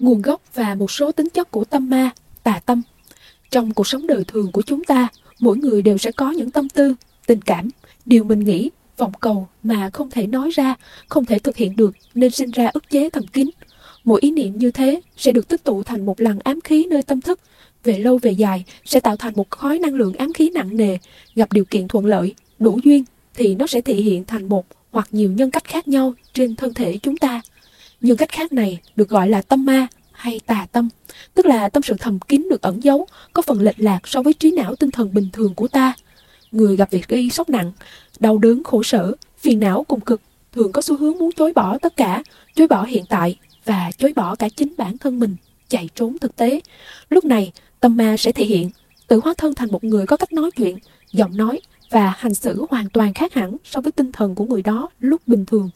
nguồn gốc và một số tính chất của tâm ma, tà tâm. Trong cuộc sống đời thường của chúng ta, mỗi người đều sẽ có những tâm tư, tình cảm, điều mình nghĩ, vọng cầu mà không thể nói ra, không thể thực hiện được nên sinh ra ức chế thần kinh. Mỗi ý niệm như thế sẽ được tích tụ thành một lần ám khí nơi tâm thức, về lâu về dài sẽ tạo thành một khói năng lượng ám khí nặng nề, gặp điều kiện thuận lợi, đủ duyên thì nó sẽ thể hiện thành một hoặc nhiều nhân cách khác nhau trên thân thể chúng ta nhưng cách khác này được gọi là tâm ma hay tà tâm, tức là tâm sự thầm kín được ẩn giấu, có phần lệch lạc so với trí não tinh thần bình thường của ta. Người gặp việc gây sốc nặng, đau đớn khổ sở, phiền não cùng cực, thường có xu hướng muốn chối bỏ tất cả, chối bỏ hiện tại và chối bỏ cả chính bản thân mình, chạy trốn thực tế. Lúc này, tâm ma sẽ thể hiện, tự hóa thân thành một người có cách nói chuyện, giọng nói và hành xử hoàn toàn khác hẳn so với tinh thần của người đó lúc bình thường.